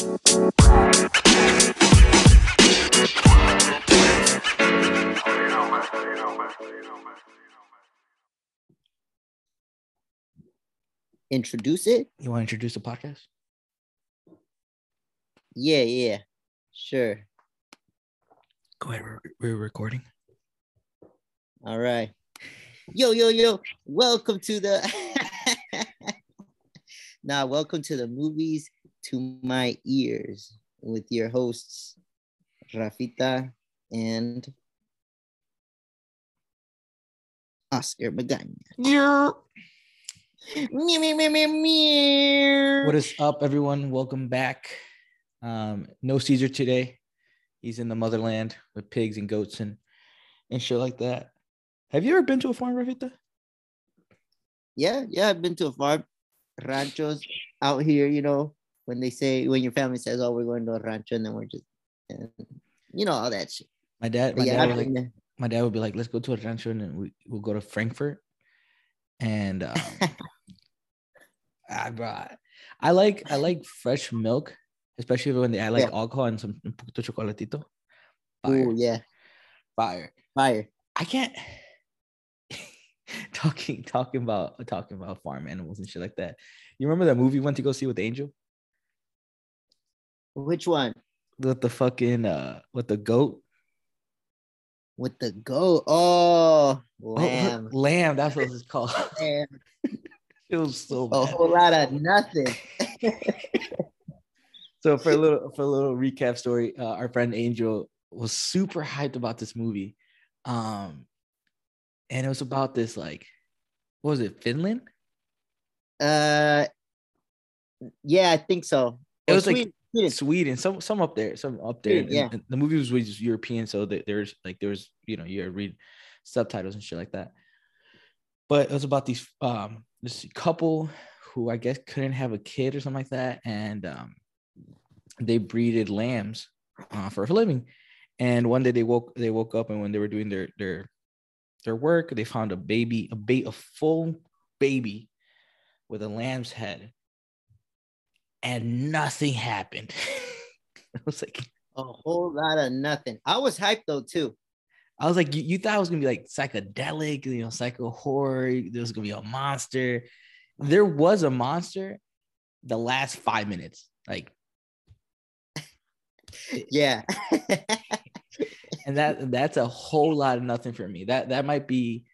Introduce it? You want to introduce the podcast? Yeah, yeah. Sure. Go ahead. We're, we're recording. All right. Yo, yo, yo. Welcome to the now welcome to the movies to my ears with your hosts Rafita and Oscar Magana. Yeah. What is up, everyone? Welcome back. Um, no Caesar today. He's in the motherland with pigs and goats and and shit like that. Have you ever been to a farm, Rafita? Yeah, yeah, I've been to a farm, ranchos out here. You know, when they say when your family says, "Oh, we're going to a rancho," and then we're just, and you know, all that shit. My dad, my yeah, dad would like, been my dad would be like, "Let's go to a rancho and then we we'll go to Frankfurt." And um, I brought, I like I like fresh milk, especially when they add like Yeah. alcohol and some un poquito chocolatito. Ooh, yeah, fire. fire. I can't talking talking about talking about farm animals and shit like that. You remember that movie you went to go see with Angel? Which one? With the fucking uh with the goat? With the goat? Oh, Oh, lamb. lamb, that's what it's called. lamb. it was so A bad. whole lot of nothing. So for a little for a little recap story, uh, our friend Angel was super hyped about this movie. Um and it was about this like what was it, Finland? Uh, yeah, I think so. It was like Sweden, Sweden. Sweden, some some up there, some up there. Yeah. and the movie was just European, so that there's like there was you know you read subtitles and shit like that. But it was about these um this couple who I guess couldn't have a kid or something like that, and um they breeded lambs uh, for a living. And one day they woke they woke up and when they were doing their their their work, they found a baby, a ba- a full baby with a lamb's head and nothing happened. I was like, A whole lot of nothing. I was hyped though too. I was like, you, you thought it was gonna be like psychedelic, you know, psycho horror. There was gonna be a monster. There was a monster the last five minutes. Like, Yeah. and that that's a whole lot of nothing for me. That that might be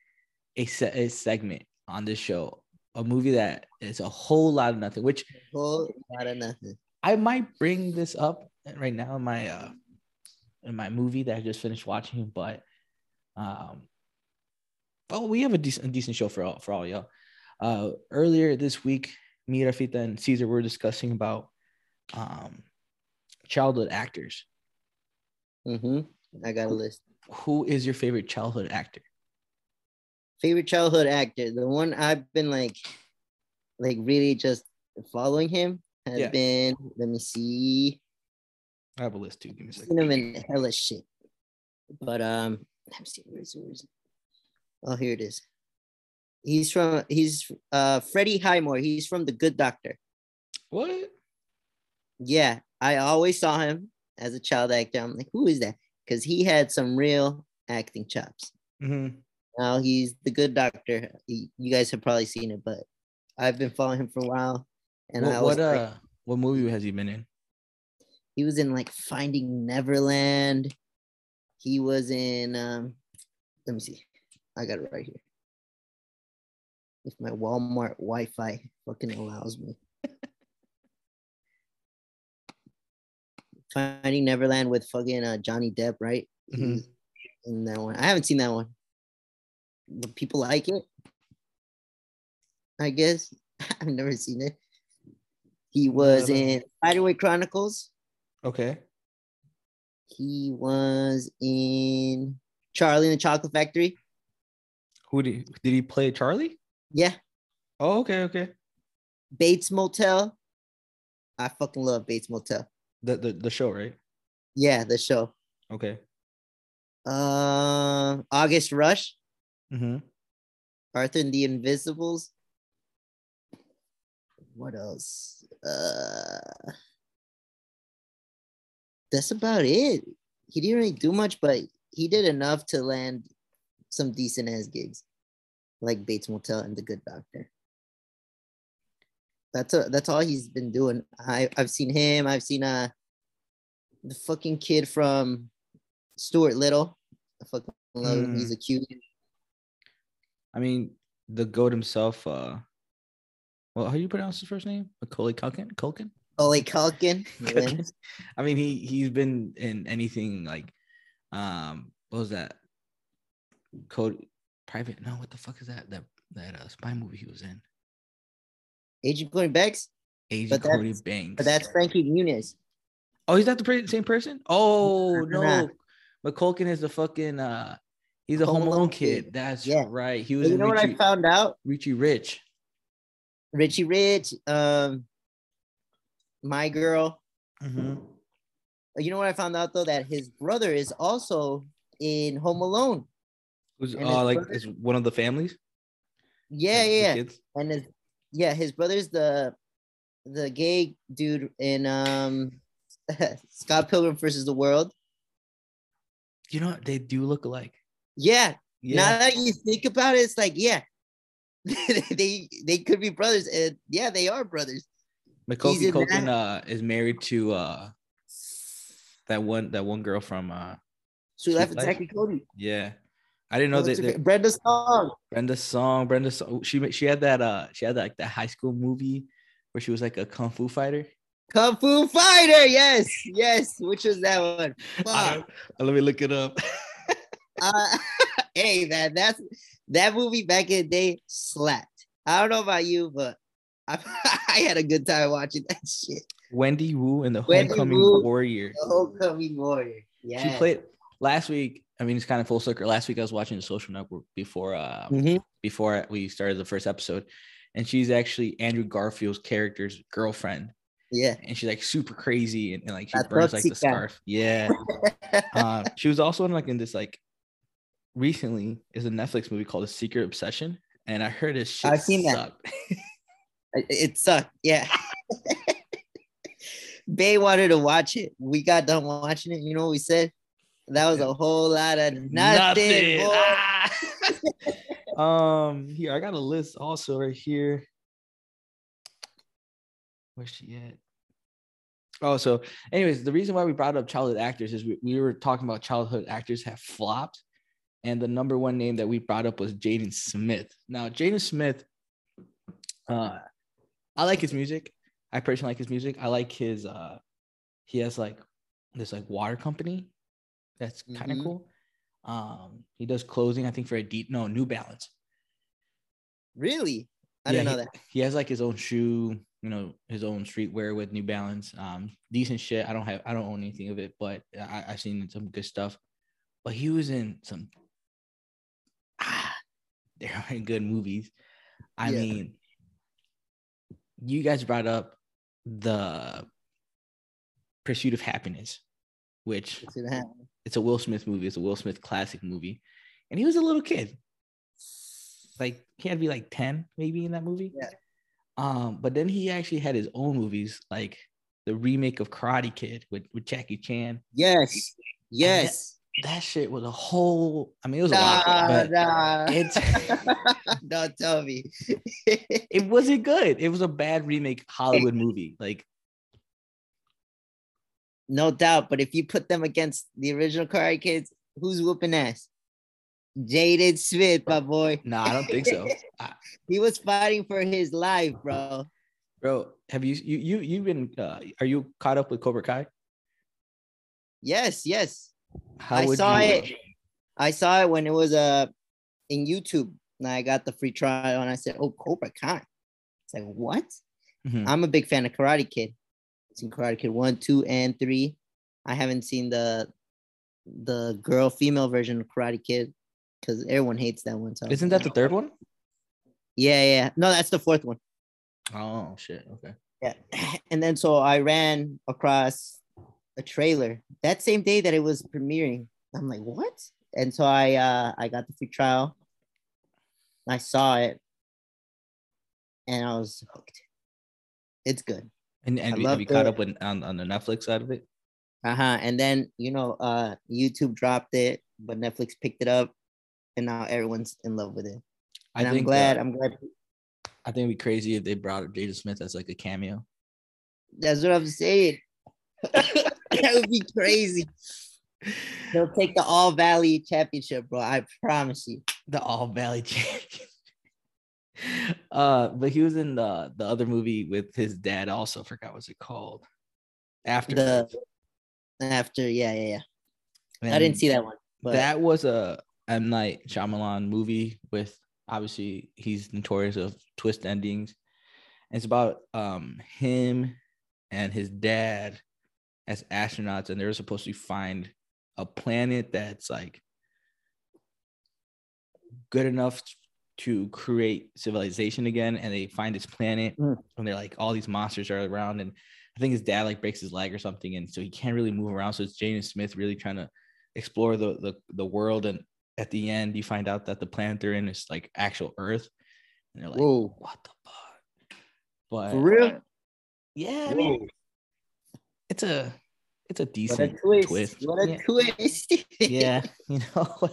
a, se- a segment on this show, a movie that is a whole lot of nothing, which whole lot of nothing. I might bring this up right now in my uh in my movie that I just finished watching, but um oh we have a decent a decent show for all for all y'all. Uh earlier this week, me, Rafita, and Caesar were discussing about um childhood actors. hmm I got a list. Who is your favorite childhood actor? Favorite childhood actor. The one I've been like, like really just following him has Yeah. been. Let me see. I have a list too. Give me a seen him second. in hella shit. But um, let me see where is where is? Oh, here it is. He's from he's uh Freddie Highmore. He's from The Good Doctor. What? Yeah, I always saw him as a child actor. I'm like, who is that? Because he had some real acting chops. Mhm. Now he's The Good Doctor. He- you guys have probably seen it, but I've been following him for a while. And I What, was what uh what movie has he been in? he was in like Finding Neverland. He was in um let me see. I got it right here. If my Walmart Wi-Fi fucking allows me. Finding Neverland with fucking uh, Johnny Depp, right? Mhm. In that one. I haven't seen that one. But people like it. I guess. I've never seen it. He was in Spiderwick Chronicles. Okay. He was in Charlie and the Chocolate Factory. Who did he, did he play Charlie? Yeah. Oh, okay, okay. Bates Motel. I fucking love Bates Motel. The the, the show, right? Yeah, the show. Okay. Uh, August Rush, Mm-hmm. Arthur and the Invisibles. What else? Uh, that's about it. He didn't really do much, but he did enough to land some decent ass gigs, like Bates Motel and The Good Doctor. That's a, that's all he's been doing. I I've seen him. I've seen uh the fucking kid from Stuart Little. I fucking love him. Mm. He's a cute. I mean, the goat himself. Uh, well, how do you pronounce his first name? Macaulay Culkin. Culkin. Ollie Culkin. Culkin. I mean, he he's been in anything like, um, what was that? Code Private. No, what the fuck is that? That that uh, spy movie he was in. Agent Cody Banks, Agent But Cody Banks. but that's Frankie Muniz. oh, he's not the same person. Oh Nah. no, McCulkin is the fucking uh, he's a Home Home Alone kid. kid. That's Yeah. right. He was You know what I found out? Richie Rich. Richie Rich, um, my girl. Mm-hmm. You know what I found out though that his brother is also in Home Alone. Who's uh, like brother- is one of the families? Yeah, yeah, and his yeah, his brother's the the gay dude in um Scott Pilgrim versus the World. You know what? They do look alike. Yeah, Yeah. now that you think about it, it's like yeah, they they could be brothers, and yeah, they are brothers. Culkin uh, is married to uh that one that one girl from uh Sweet Life of Zack and Cody. yeah. I didn't know that, that Brenda Song. Brenda Song, Brenda Song, she she had that uh she had like that high school movie where she was like a kung fu fighter. Kung Fu Fighter, yes, yes. Which was that one? Fuck. don't- let me look it up. Uh, hey, man, that's that movie back in the day slapped. I don't know about you, but I, I had a good time watching that shit. Wendy Wu and the Wendy Homecoming Wu. Warrior. The Homecoming Warrior. Yeah. She played last week. I mean, it's kind of full circle. Last week I was watching the Social Network before uh Mhm. before we started the first episode, and she's actually Andrew Garfield's character's girlfriend, Yeah. and she's like super crazy and, and, like she La burns like the scarf. Yeah. uh, she was also in like in this like recently is a Netflix movie called A Secret Obsession, and I heard shit I've seen sucked. It, it sucked. Yeah. Bay wanted to watch it. We got done watching it. You know what we said? That was a whole lot of nothing. boy. Ah! um, here I got a list also right here. Where's she at? Oh, so anyways, the reason why we brought up childhood actors is we, we were talking about childhood actors have flopped, and the number one name that we brought up was Jaden Smith. Now, Jaden Smith, uh, I like his music. I personally like his music. I like his uh, he has like this like water company that's kind of Mhm. cool. Um, he does clothing, I think, for a deep no New Balance. Really? I Yeah, didn't know he, that. He has like his own shoe, you know, his own streetwear with New Balance. Um, decent shit. I don't have, I don't own anything of it, but I, I've seen some good stuff. But he was in some, there aren't good movies. I Yeah. mean, you guys brought up the Pursuit of Happiness, which That's what happened. it's a Will Smith movie. It's a Will Smith classic movie, and he was a little kid. Like he had to be like ten, maybe in that movie. Yeah. Um, but then he actually had his own movies, like the remake of Karate Kid with with Jackie Chan. Yes. Yes. That shit was a whole. I mean, it was a lot, Nah, but nah. it's Don't tell me. it wasn't good. It was a bad remake Hollywood movie. Like no doubt. But if you put them against the original Karate Kids, who's whooping ass? Jaden Smith, my boy. no, I don't think so. I- He was fighting for his life, bro. bro, have you you you you've been? Uh, are you caught up with Cobra Kai? Yes, yes. How I would saw you- it. I saw it when it was uh in YouTube. And I got the free trial and I said, Oh, Cobra Kai. It's like, what? Mhm. I'm a big fan of Karate Kid. I've seen Karate Kid one, two, and three. I haven't seen the the girl female version of Karate Kid because everyone hates that one. So Isn't that the third one? yeah, yeah. No, that's the fourth one. Oh shit. Okay. Yeah. And then so I ran across a trailer that same day that it was premiering. I'm like, what? And so I uh I got the free trial. I saw it and I was hooked. It's good. And and have you caught the- up with on, on the Netflix side of it? Uh-huh. And then, you know, uh YouTube dropped it, but Netflix picked it up and now everyone's in love with it. And I I'm think glad, uh, I'm glad I think it'd be crazy if they brought up Jaden Smith as like a cameo. that's what I'm saying. That would be crazy. They'll take the All Valley Championship, bro. I promise you. The All Valley champion. uh, but he was in the the other movie with his dad. Also, forgot what's it called. After The after, yeah, yeah, yeah. I didn't see that one. But that was a M Night Shyamalan movie with obviously he's notorious of twist endings. It's about um him and his dad as astronauts, and they're supposed to find a planet that's like good enough to create civilization again. And they find this planet, Mm. and they're like all these monsters are around, and I think his dad like breaks his leg or something, and so he can't really move around. So it's Jaden Smith really trying to explore the the, the world, and at the end you find out that the planet they're in is like actual Earth, and they're like, Whoa. what the fuck? But For real? yeah, I mean, it's a it's a What a decent twist. twist. What a yeah. twist. yeah, you know,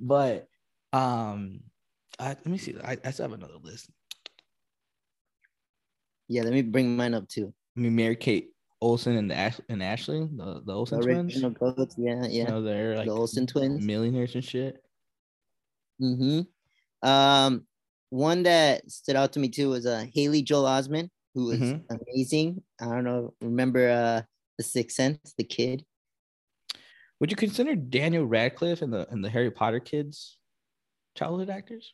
but um, I, let me see. I, I still have another list. yeah, let me bring mine up too. I mean, Mary Kate Olsen and Ash and Ashley, the the The Olsen twins. original goats. Yeah, You yeah. know, they're like the Olsen twins. millionaires and shit. Mm-hmm. Um, one that stood out to me too was uh Haley Joel Osment, who was Mhm. amazing. I don't know, remember uh the Sixth Sense, the kid? Would you consider Daniel Radcliffe and the and the Harry Potter kids childhood actors?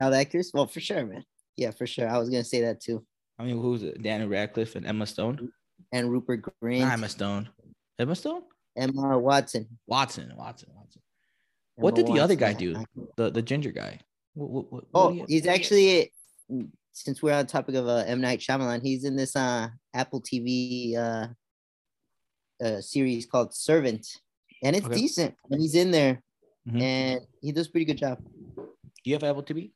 Child actors? Well, for sure, man. Yeah, for sure. I was gonna say that too. I mean, who's it? Daniel Radcliffe and Emma Stone. And Rupert Grint, Not Emma Stone. Emma Stone. Emma Watson. Watson. Watson. Watson. What did the other guy do? The the ginger guy. What, what, what, Oh, what he's actually since we're on topic of uh, M Night Shyamalan, he's in this uh Apple TV uh, uh series called Servant, and it's Okay. decent. And he's in there, Mhm. and he does a pretty good job. Do you have Apple TV?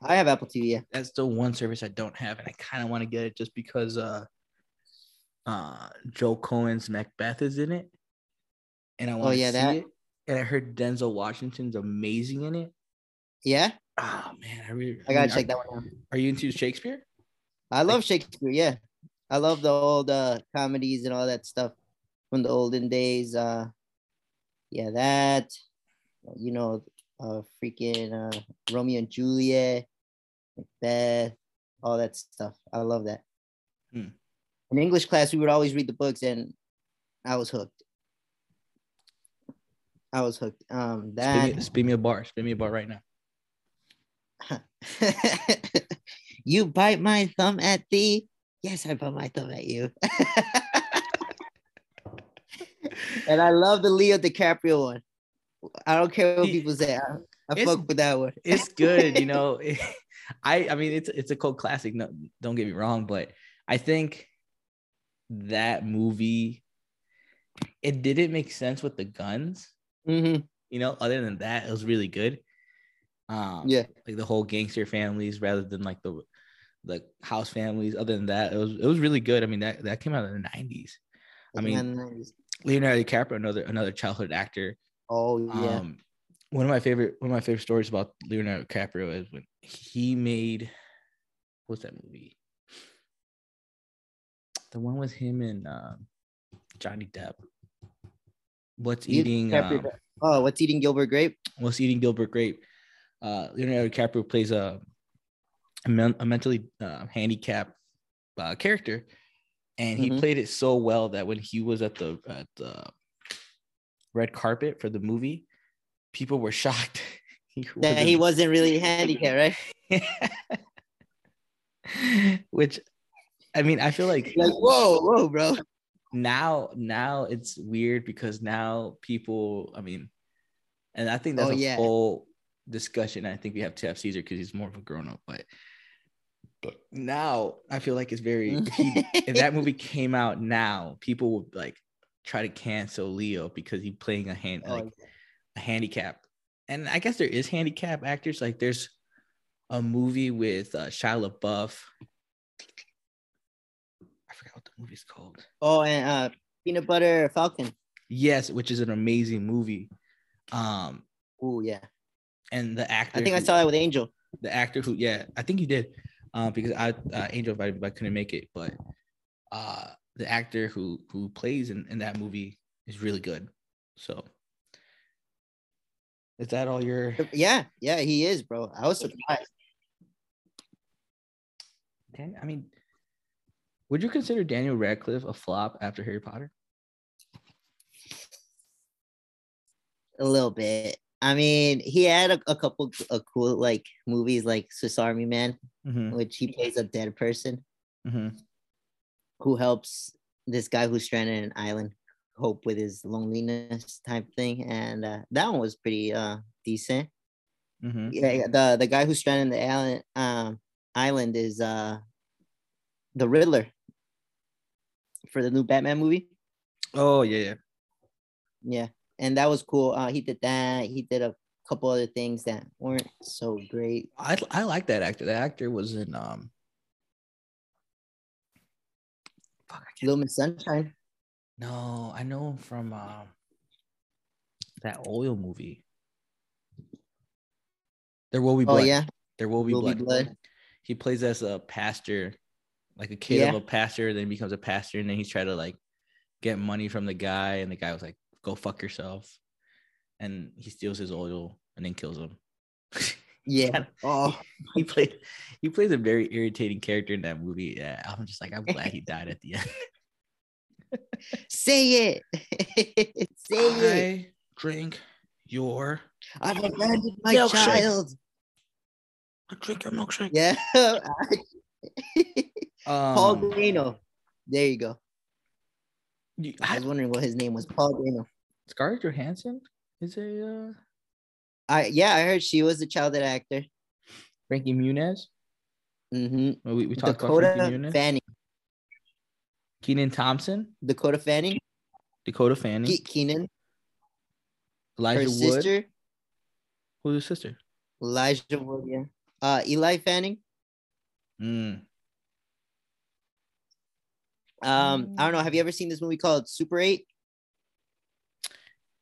I have Apple TV. Yeah. That's the one service I don't have, and I kind of want to get it just because uh, uh, Joel Coen's Macbeth is in it, and I want to Oh, yeah, see that- it. And I heard Denzel Washington's amazing in it. Yeah, Oh man, I really. I gotta mean, check are, that one out. Are you into Shakespeare? I love Shakespeare. Yeah, I love the old uh, comedies and all that stuff from the olden days. Uh, yeah, that you know, uh, freaking uh, Romeo and Juliet, Macbeth, all that stuff. I love that. Hmm. In English class, we would always read the books, and I was hooked. I was hooked. Um, Spin that me, spin me a bar. Spin me a bar right now. you bite my thumb at thee. Yes, I bite my thumb at you. and I love the Leo DiCaprio one. I don't care what people say. I, I fuck with that one. It's good, you know. I I mean, it's it's a cult classic. No, don't get me wrong, but I think that movie it didn't make sense with the guns. Mhm. You know, other than that, it was really good. Um, Yeah. like the whole gangster families rather than like the the house families. Other than that, it was it was really good. I mean, that that came out in the nineties. I mean, Man, Leonardo DiCaprio, another another childhood actor. oh yeah. Um, one of my favorite one of my favorite stories about Leonardo DiCaprio is when he made what's that movie? The one with him and um, Johnny Depp. What's eating? Um, oh, what's eating Gilbert Grape? what's eating Gilbert Grape? Uh, Leonardo DiCaprio plays a a, men- a mentally uh, handicapped uh, character, and he Mhm. played it so well that when he was at the at the red carpet for the movie, people were shocked. he That he wasn't really handicapped, right? Which, I mean, I feel like Like, whoa, whoa, bro. now now it's weird because now people, I mean, and I think that's Oh, a yeah. whole discussion. I think we have to have Caesar because he's more of a grown up, but. But now I feel like it's very. If, he, if that movie came out now, people would like try to cancel Leo because he's playing a hand Oh, like a handicap. And I guess there is handicap actors. Like there's a movie with uh, Shia LaBeouf. I forgot what the movie's called. oh, and uh, Peanut Butter Falcon. Yes, which is an amazing movie. Um, Oh yeah, and the actor. I think I saw that with Angel. the actor who yeah i think you did uh, because i uh, angel invited me but i couldn't make it but uh the actor who who plays in, in that movie is really good so is that all your Yeah, yeah, he is, bro. I was surprised. Dan- i mean would you consider daniel radcliffe a flop after harry potter A little bit. I mean, he had a, a couple of cool like movies like Swiss Army Man, mm-hmm, which he plays a dead person mm-hmm. who helps this guy who's stranded in an island cope with his loneliness type thing. And uh, that one was pretty uh decent. Mm-hmm. Yeah, the the guy who's stranded in the island um island is uh the Riddler for the new Batman movie. oh yeah yeah Yeah, and that was cool. Uh, he did that. He did a couple other things that weren't so great. I, I like that actor that actor was in um fuck, Little Miss Sunshine. No, I know him from um, that oil movie. There will be Oh blood. yeah, There will be, Will Be blood. Blood. He plays as a pastor, like a kid Yeah. of a pastor, then becomes a pastor, and then he's trying to like get money from the guy, and the guy was like, "Go fuck yourself," and he steals his oil and then kills him. Yeah. Oh, he played he plays a very irritating character in that movie. Yeah, I'm just like, I'm glad he died at the end. say it. say it. Drink your I've abandoned my Milkshake. child. I drink your milkshake. Yeah. Um, Paul Dano. There you go. I I, was wondering what his name was. Paul Dano. Scarlett Johansson is a uh, I yeah, I heard she was a child actor. Frankie Muniz. Mm-hmm. We, we talked about Frankie Dakota Muniz. Fanning. Kenan Thompson, Dakota Fanning. Dakota Fanning, Ke- Kenan. Elijah her Wood. sister. Who's his sister? Elijah Wood. Yeah. Uh, Elle Fanning. Mm. Um, I don't know. Have you ever seen this movie called Super Eight?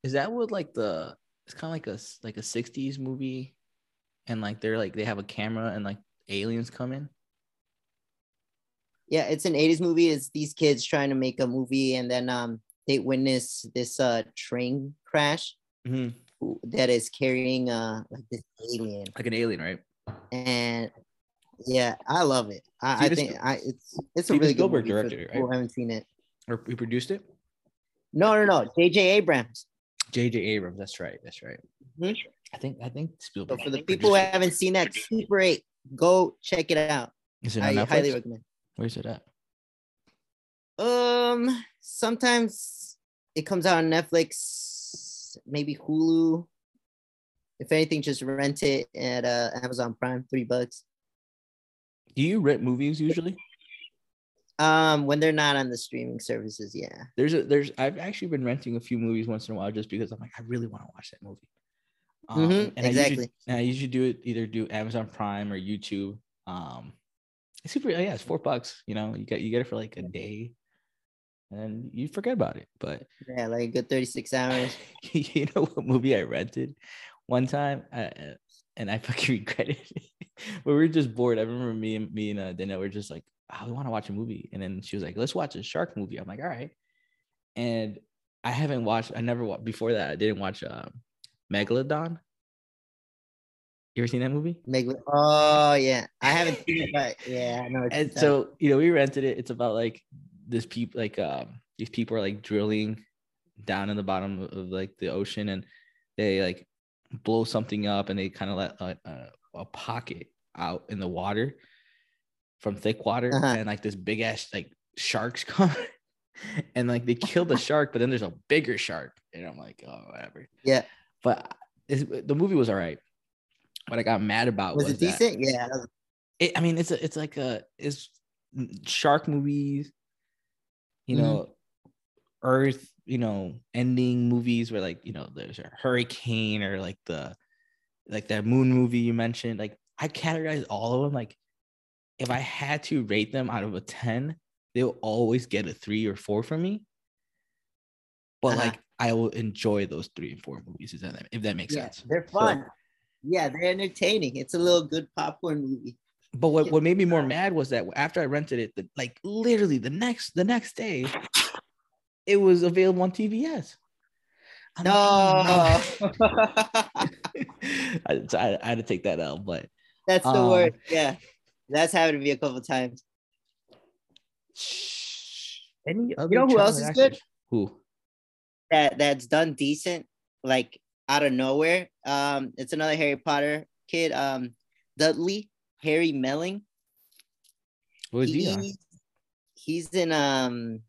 Is that what like the? It's kind of like a like a '60s movie, and like they're like they have a camera and like aliens come in. Yeah, it's an 80s movie. It's these kids trying to make a movie and then um they witness this uh train crash Mhm. that is carrying uh like this alien. Like an alien, right? And yeah, I love it. I, I think I it's it's a Steven really good Spielberg movie for directed it, who haven't seen it. Or we produced it. No, no, no. JJ Abrams. J.J. Abrams. That's right. That's right. Mhm. I think I think So for the people who haven't seen that Super 8, go check it out. is it I Netflix? highly recommend. Where's it at? Um, sometimes it comes out on Netflix, maybe Hulu. If anything, just rent it at uh, Amazon Prime, three bucks. Do you rent movies usually? Um, when they're not on the streaming services, yeah. There's a there's I've actually been renting a few movies once in a while just because I'm like I really want to watch that movie. Um, Mhm, and I usually, exactly. and I usually do it either do Amazon Prime or YouTube. Um, it's super. Yeah, it's four bucks. You know, you get you get it for like a day, and you forget about it. But Yeah, like a good 36 hours. you know what movie I rented one time, and I fucking regret it. but we were just bored. I remember me and me and uh, Danielle were just like, oh, we want to watch a movie, and then she was like, let's watch a shark movie. I'm like, all right. And I haven't watched. I never watched before that. I didn't watch um, Megalodon. You ever seen that movie? Meg- oh yeah, I haven't seen it, but yeah, I know. and so you know we rented it it's about like this people like um these people are like drilling down in the bottom of, of, like the ocean and they like blow something up and they kind of let a, a, a pocket out in the water from thick water Uh-huh. and like this big ass like sharks come and like they kill the shark but then there's a bigger shark and i'm like oh whatever Yeah. but it's, the movie was all right what i got mad about was was, it decent? Yeah. it, I mean, it's a, it's like a, it's shark movies, you Mhm. know, Earth, you know, ending movies where like you know there's a hurricane or like the, like that moon movie you mentioned. Like I categorize all of them. Like if I had to rate them out of a ten, they'll always get a three or four from me. but Uh-huh. like I will enjoy those three and four movies. If that makes Yeah, sense? they're So- fun. yeah, they're entertaining. It's a little good popcorn movie. But what, what made me more mad was that after I rented it, the, like literally the next the next day, it was available on TBS. I'm like, "Oh, No, I, so I, I had to take that out, but that's the Um, word. Yeah, that's happened to me a couple times. any other you know who else child is good? Who? That that's done decent, like out of nowhere. Um, it's another Harry Potter kid. Um, Dudley Harry Melling. What was he on? He- he's in um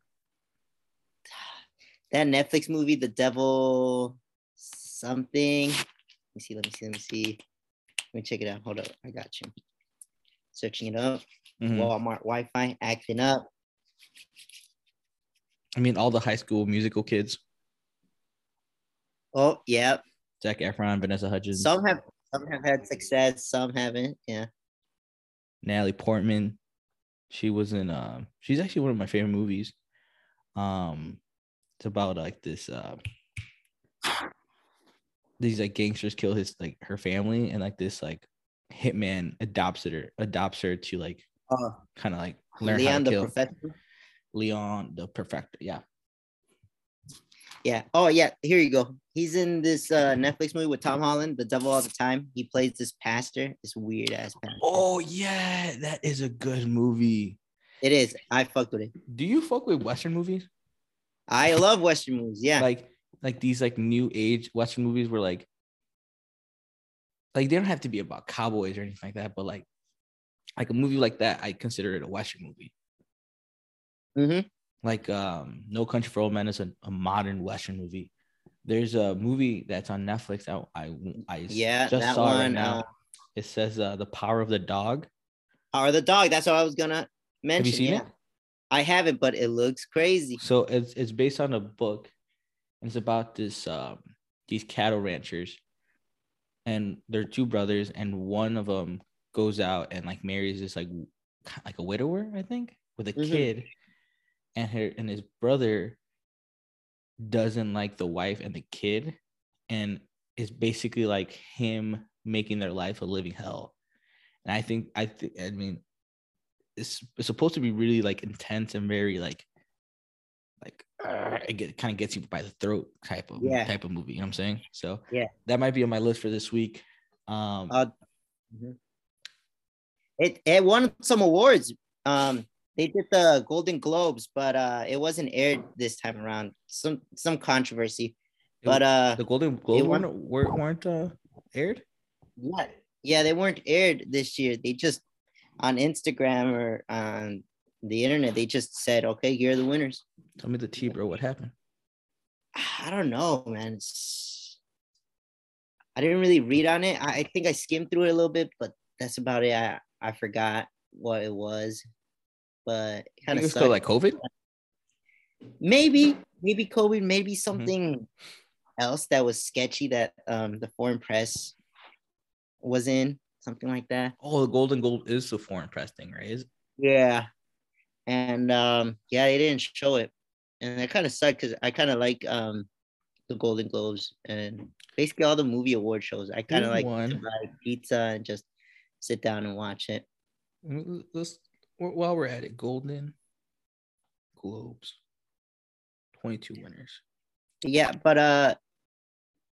that Netflix movie, The Devil something. Let me see, let me see, let me see. Let me check it out. Hold up. I got you. Searching it up. Mhm. Walmart Wi-Fi acting up. I mean, all the high school musical kids: Oh, yeah. Zac Efron, Vanessa Hudgens, Some have some have had success, some haven't. Yeah. Natalie Portman. She was in. Um, she's actually one of my favorite movies. Um, it's about like this. Uh, these like gangsters kill his like her family, and like this like hitman adopts her adopts her to like Oh, kind of like learn Leon how to the kill. Professor. Leon the Perfector. Yeah. Yeah. Oh, yeah. Here you go. He's in this uh, Netflix movie with Tom Holland, The Devil All the Time. He plays this pastor, this weird ass pastor. Oh yeah, that is a good movie. It is. I fucked with it. Do you fuck with Western movies? I love Western movies. Yeah. Like like these like new age Western movies where like like they don't have to be about cowboys or anything like that, but like like a movie like that, I consider it a Western movie. Mhm. Like um No Country for Old Men is a, a modern Western movie. There's a movie that's on Netflix that I I Yeah, just saw it right now. uh, it says uh The Power of the Dog. Power of the Dog. That's what I was gonna mention. Have you seen yeah. it? I haven't, but it looks crazy. So it's it's based on a book, and it's about this um these cattle ranchers, and they're two brothers, and one of them goes out and like marries this like like a widower, I think, with a Mhm. kid, and her and his brother doesn't like the wife and the kid, and it's basically like him making their life a living hell. And I think I think I mean it's, it's supposed to be really like intense and very like like it get, kind of gets you by the throat type of Yeah. type of movie. You know what I'm saying? So Yeah. that might be on my list for this week. Um, Uh, mhm. It it won some awards. Um, they did the Golden Globes, but uh, it wasn't aired this time around. Some some controversy, it- but uh, the Golden Globe won- weren't weren't, weren't uh, aired. yeah, yeah, they weren't aired this year. They just on Instagram or on the internet, they just said, "Okay, here are the winners." Tell me the tea, bro. What happened? I don't know, man. It's, I didn't really read on it. I, I think I skimmed through it a little bit, but that's about it. I, I forgot what it was, but kind of still like COVID. maybe maybe COVID, maybe something else that was sketchy that um the foreign press was in, something like that. Oh, the Golden Gold is the foreign press thing, right? Is Yeah, and um yeah, they didn't show it, and that kind of sucked because I kind of like um the Golden Globes and basically all the movie award shows. I kind of like to buy pizza and just sit down and watch it. Let's while we're at it, Golden Globes, twenty-two winners. Yeah, but uh,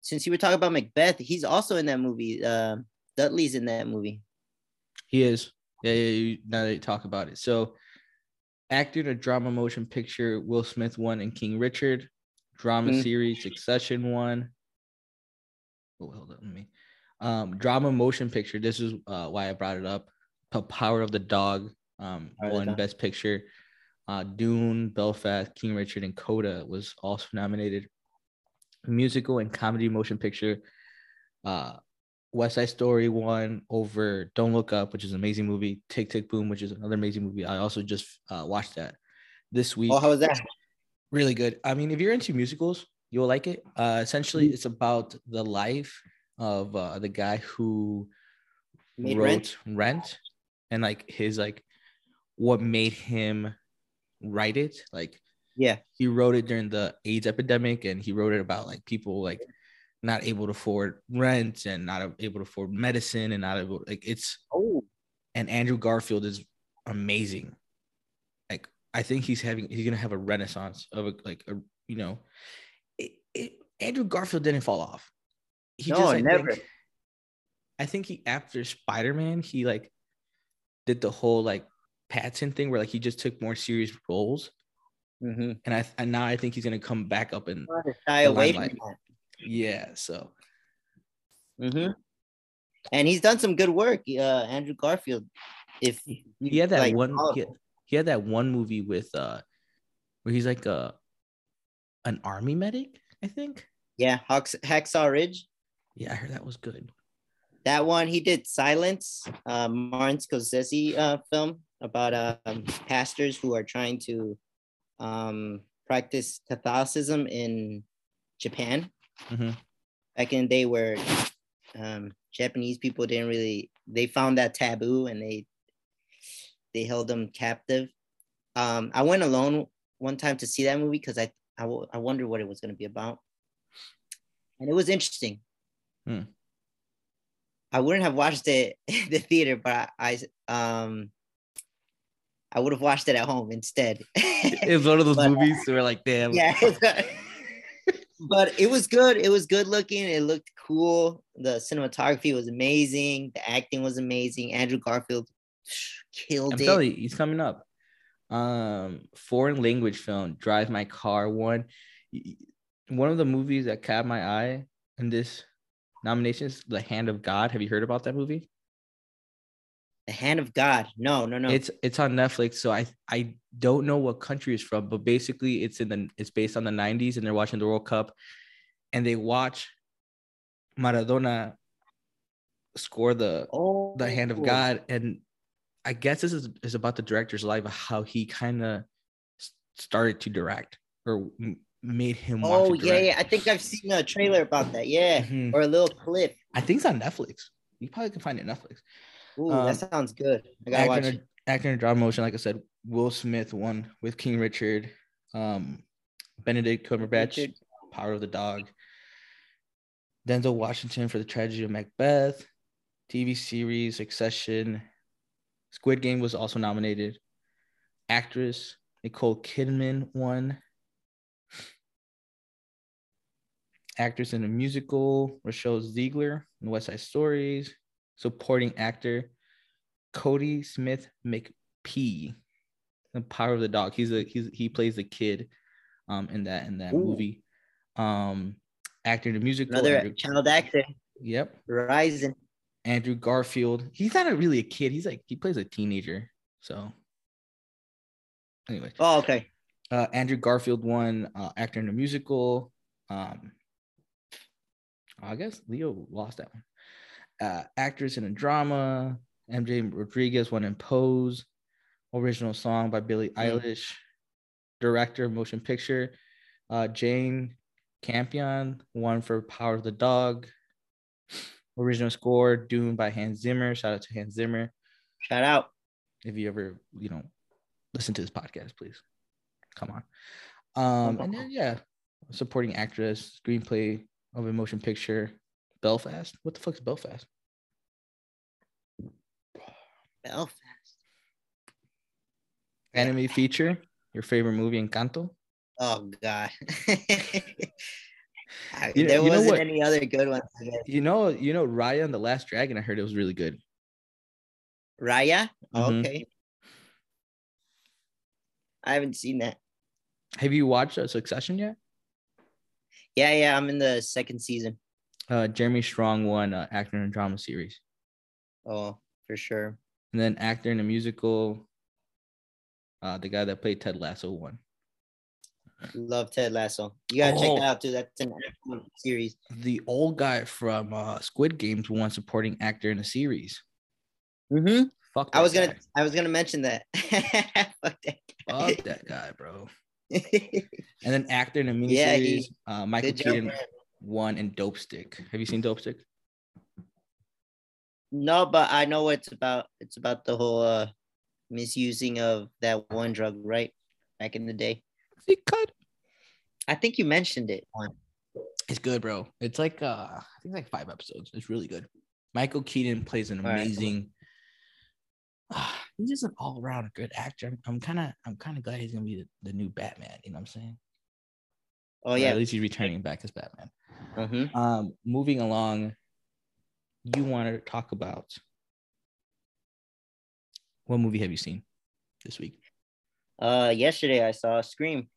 since you were talking about Macbeth, he's also in that movie. Uh, Dudley's in that movie. He is. Yeah, yeah. You, now that you talk about it, so actor in a drama motion picture, Will Smith won in King Richard. Drama Mhm. series Succession won. Oh, hold on, let me. Um, drama motion picture. This is uh, why I brought it up. The Power of the Dog. Um, Power of the won Dog. Best Picture. Uh, Dune, Belfast, King Richard, and Coda was also nominated. Musical and comedy motion picture. Uh, West Side Story won over Don't Look Up, which is an amazing movie. Tick Tick Boom, which is another amazing movie. I also just uh, watched that this week. Oh, how was that? really good. I mean, if you're into musicals, you'll like it. Uh, Mm-hmm. essentially, it's about the life of uh, the guy who Made wrote Rent? Rent. and like his like what made him write it. Like Yeah. He wrote it during the AIDS epidemic, and he wrote it about like people like not able to afford rent and not able to afford medicine and not able like it's Oh, and Andrew Garfield is amazing. Like I think he's having he's gonna have a renaissance of a, like a you know, it, it, Andrew Garfield didn't fall off. He No, I never. Think, I think he after Spider Man he like did the whole like Patton thing where like he just took more serious roles, mm-hmm. and I and now I think he's gonna come back up and shy away from that. Yeah. So Mm-hmm. And he's done some good work, uh, Andrew Garfield. If he had that like, one he had, he had that one movie with uh where he's like a an army medic i think yeah, Hawks, Hacksaw Ridge. yeah i heard that was good That one he did Silence, uh, Martin Scorsese uh, film about um, pastors who are trying to um, practice Catholicism in Japan. Mhm. Back in the day where um, Japanese people didn't really, they found that taboo and they they held them captive. Um, I went alone one time to see that movie because I I, w- I wondered what it was going to be about, and it was interesting. Hmm. I wouldn't have watched it in the theater, but I, I um I would have watched it at home instead. it's one of those But, uh, movies where like damn yeah. But it was good. It was good looking. It looked cool. The cinematography was amazing. The acting was amazing. Andrew Garfield killed i'm it. telling you he's coming up um foreign language film drive my car one one of the movies that caught my eye in this nomination is the hand of god have you heard about that movie The Hand of God. No, no, no. It's it's on Netflix, so I I don't know what country it's from, but basically it's in the it's based on the 90s and they're watching the World Cup and they watch Maradona score the oh, the hand of God and I guess this is, is about the director's life of how he kind of started to direct or made him Oh yeah, yeah. I think I've seen a trailer about that. Yeah, Mhm. or a little clip. I think it's on Netflix. You probably can find it on Netflix. Ooh, Um, that sounds good. I gotta watch actor, it. in a, actor in a drama motion, like I said, Will Smith won with King Richard, um, Benedict Cumberbatch, Richard. Power of the Dog, Denzel Washington for the tragedy of Macbeth, TV series Succession, Squid Game was also nominated. Actress Nicole Kidman won. Actress in a musical Rochelle Zegler in West Side Stories. Supporting actor Cody Smith McPhee, the Power of the Dog. He's a he's he plays the kid, um, in that in that Ooh. movie. Um, actor in a musical. Another Andrew- child actor Yep. rising. Andrew Garfield. He's not a, really a kid. He's like he plays a teenager. So anyway, Oh, okay. uh, Andrew Garfield won uh, actor in a musical. Um, I guess Leo lost that one. Uh, actress in a drama. MJ Rodriguez won in Pose. Original song by Billie Mm. Eilish. Director motion picture. Uh, Jane Campion won for Power of the Dog. Original score Dune by Hans Zimmer. Shout out to Hans Zimmer. Shout out. If you ever you know listen to this podcast, please come on. Um, and then yeah, supporting actress, screenplay of a motion picture, Belfast. What the fuck is Belfast? Belfast. Anime feature, your favorite movie, Encanto. Oh God. I- You know- there you wasn't what? any other good ones. You know, you know, Raya and the Last Dragon. I heard it was really good. Raya. Mhm. Okay. I haven't seen that. Have you watched uh, Succession yet? Yeah, yeah. I'm in the second season. Uh, Jeremy Strong won uh, actor in a drama series, Oh, for sure. and then actor in a musical. Uh, the guy that played Ted Lasso won. Love Ted Lasso. You gotta check Oh. it out too. That's an excellent series. The old guy from uh, Squid Games won supporting actor in a series. Mm-hmm. Fuck. I was that gonna. I was gonna mention that. Fuck that. guy. Fuck that guy, bro. And then actor in a miniseries, Yeah, he- uh, Michael. Keaton. Won in Dopesick. Have you seen Dopesick? No, but I know it's about. It's about the whole uh misusing of that one drug, right? Back in the day. He cut. I think you mentioned it. It's good, bro. It's like uh, I think like five episodes. It's really good. Michael Keaton plays an All right. amazing. Ah, he's just an all around good actor. I'm- I'm kind of I'm kind of glad he's gonna be the, the new Batman. You know what I'm saying? Oh yeah. At least he's returning back as Batman. Mhm. Um, moving along, you want to talk about what movie have you seen this week? Uh, yesterday I saw Scream.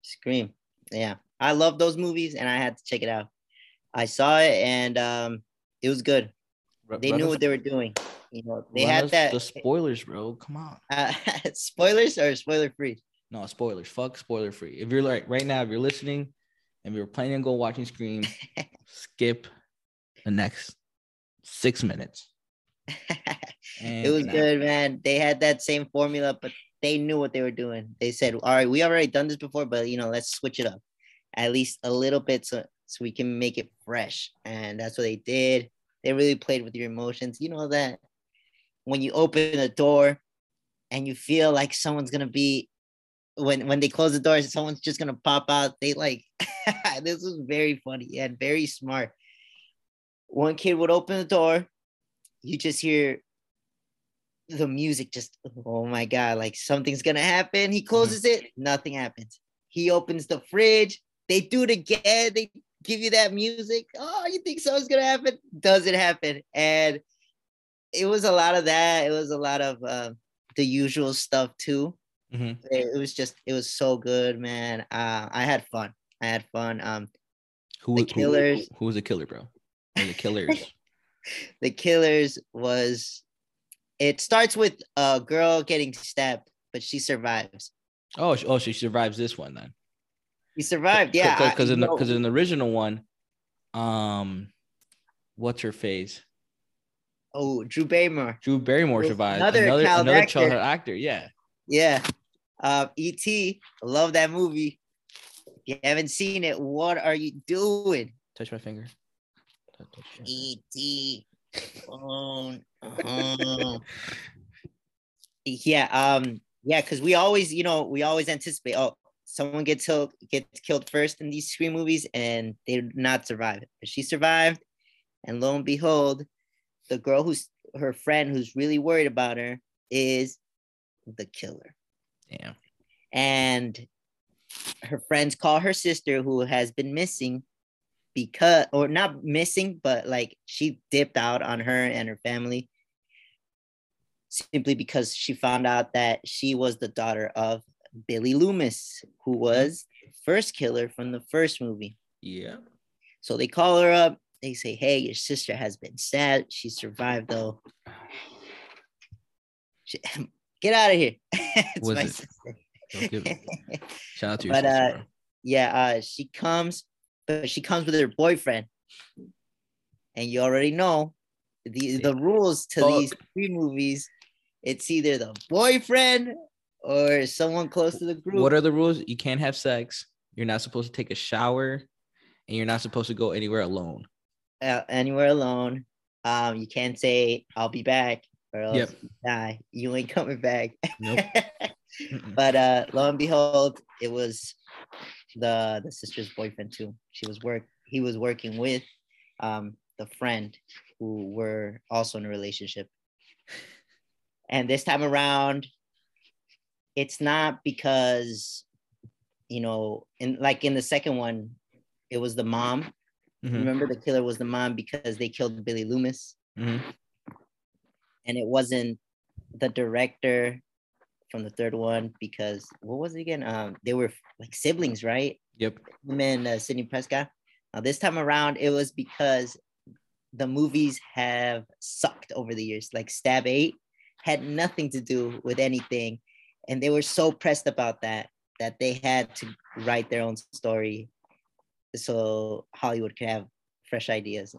Scream. Yeah, I love those movies, and I had to check it out. I saw it, and um, it was good. They knew what they were doing. You know, they had that. The spoilers, bro. Come on. Uh, spoilers or spoiler free? No spoilers. Fuck spoiler free. If you're like right now, if you're listening and you're planning on go watching Scream, skip the next six minutes. It was good, man. They had that same formula, but they knew what they were doing. They said, "All right, we already done this before, but you know, let's switch it up at least a little bit, so so we can make it fresh." And that's what they did. They really played with your emotions. You know that when you open a door and you feel like someone's gonna be when when they close the door, someone's just gonna pop out. They like this was very funny and very smart. One kid would open the door, you just hear the music just oh my god like something's gonna happen. He closes it nothing happens. He opens the fridge they do it again they give you that music oh you think something's gonna happen? Doesn't happen. And it was a lot of that. It was a lot of uh, the usual stuff too Mhm. it, it was just it was so good man uh, i had fun i had fun um Who, The killers. Who, was the killer, bro? The killers. the killers was it starts with a girl getting stabbed but she survives oh, she, oh, she survives this one then. She survived, yeah. Because in the because in the original one, um, what's her face? oh, Drew Barrymore, Drew Barrymore survived. another Another another actor. childhood actor. Yeah. yeah. Uh, E.T. Love that movie. If you haven't seen it, what are you doing? Touch my finger. Touch- touch my finger. E.T. phone. Uh-huh. yeah, um, yeah, because we always, you know, we always anticipate, oh, someone gets killed, gets killed first in these screen movies, and they did not survive. But she survived, and lo and behold, the girl who's her friend who's really worried about her is the killer. Damn. And her friends call her sister who has been missing because or not missing, but like she dipped out on her and her family simply because she found out that she was the daughter of Billy Loomis, who mm-hmm. was first killer from the first movie. Yeah. So they call her up. They say, "Hey, your sister has been sad. She survived though. She- get out of here." Was it- sister. Don't give it- Shout out to your But, sister, uh, yeah, uh, she comes, but she comes with her boyfriend, and you already know the the rules to these three movies. It's either the boyfriend or someone close to the group. What are the rules? You can't have sex. You're not supposed to take a shower, and you're not supposed to go anywhere alone. uh, anywhere alone. Um, you can't say I'll be back or else Yep. you die. You ain't coming back. Nope. But uh, lo and behold, it was the the sister's boyfriend too. She was work. He was working with um the friend who were also in a relationship. And this time around, it's not because you know, in like in the second one, it was the mom Mhm, Remember, the killer was the mom because they killed Billy Loomis, mhm. And it wasn't the director from the third one because what was it again? Um, they were like siblings, right? Yep. Him and uh, Sidney Prescott. Now this time around, it was because the movies have sucked over the years. Like Stab Eight had nothing to do with anything, and they were so pressed about that that they had to write their own story so Hollywood could have fresh ideas.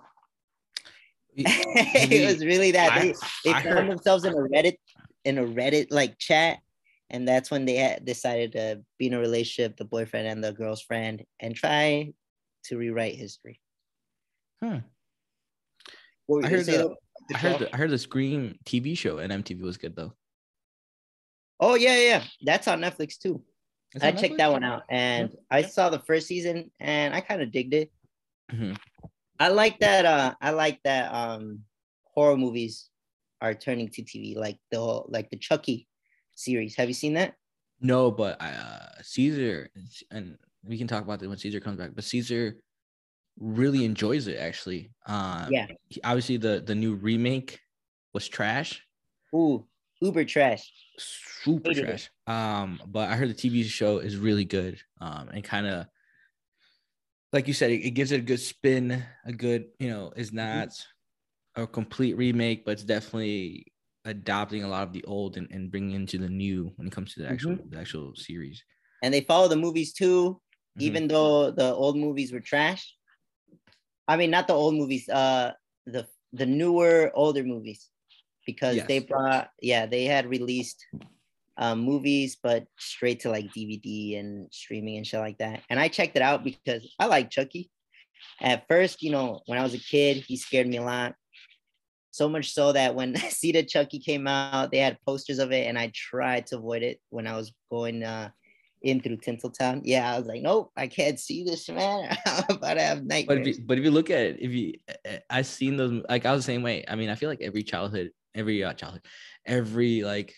it was really that I- they, they I found heard- themselves in a Reddit in a Reddit like chat, and that's when they had decided to be in a relationship, the boyfriend and the girl's friend, and try to rewrite history. Hmm. I heard the-? I heard the, I heard the Scream TV show and MTV was good though. Oh yeah, yeah, yeah. that's on Netflix too. It's I checked Netflix? that one out, and I saw the first season, and I kind of digged it. Mhm. I like that. Uh, I like that. Um, horror movies are turning to TV, like the whole- like the Chucky series. Have you seen that? No, but uh, Caesar, and we can talk about it when Caesar comes back. But Caesar really enjoys it actually. Um, Yeah. obviously the the new remake was trash, Ooh, uber trash. super Hated it. trash. Um, but I heard the TV show is really good. Um, and kind of like you said, it, it gives it a good spin. A good, you know, is not a complete remake, but it's definitely adopting a lot of the old and, and bringing into the new when it comes to the actual the actual series. And they follow the movies too, Mhm. even though the old movies were trash. I mean, not the old movies. Uh, the the newer, older movies, because they brought yeah they had released um, movies, but straight to like DVD and streaming and shit like that. And I checked it out because I like Chucky. At first, you know, when I was a kid, he scared me a lot. So much so that when Seed of Chucky came out, they had posters of it, and I tried to avoid it when I was going uh, in through Tinseltown. Yeah, I was like, nope, I can't see this, man. I'm about to have But nightmares. if you, but if you look at it, if you, I've seen those. Like I was the same way. I mean, I feel like every childhood, every uh, childhood, every like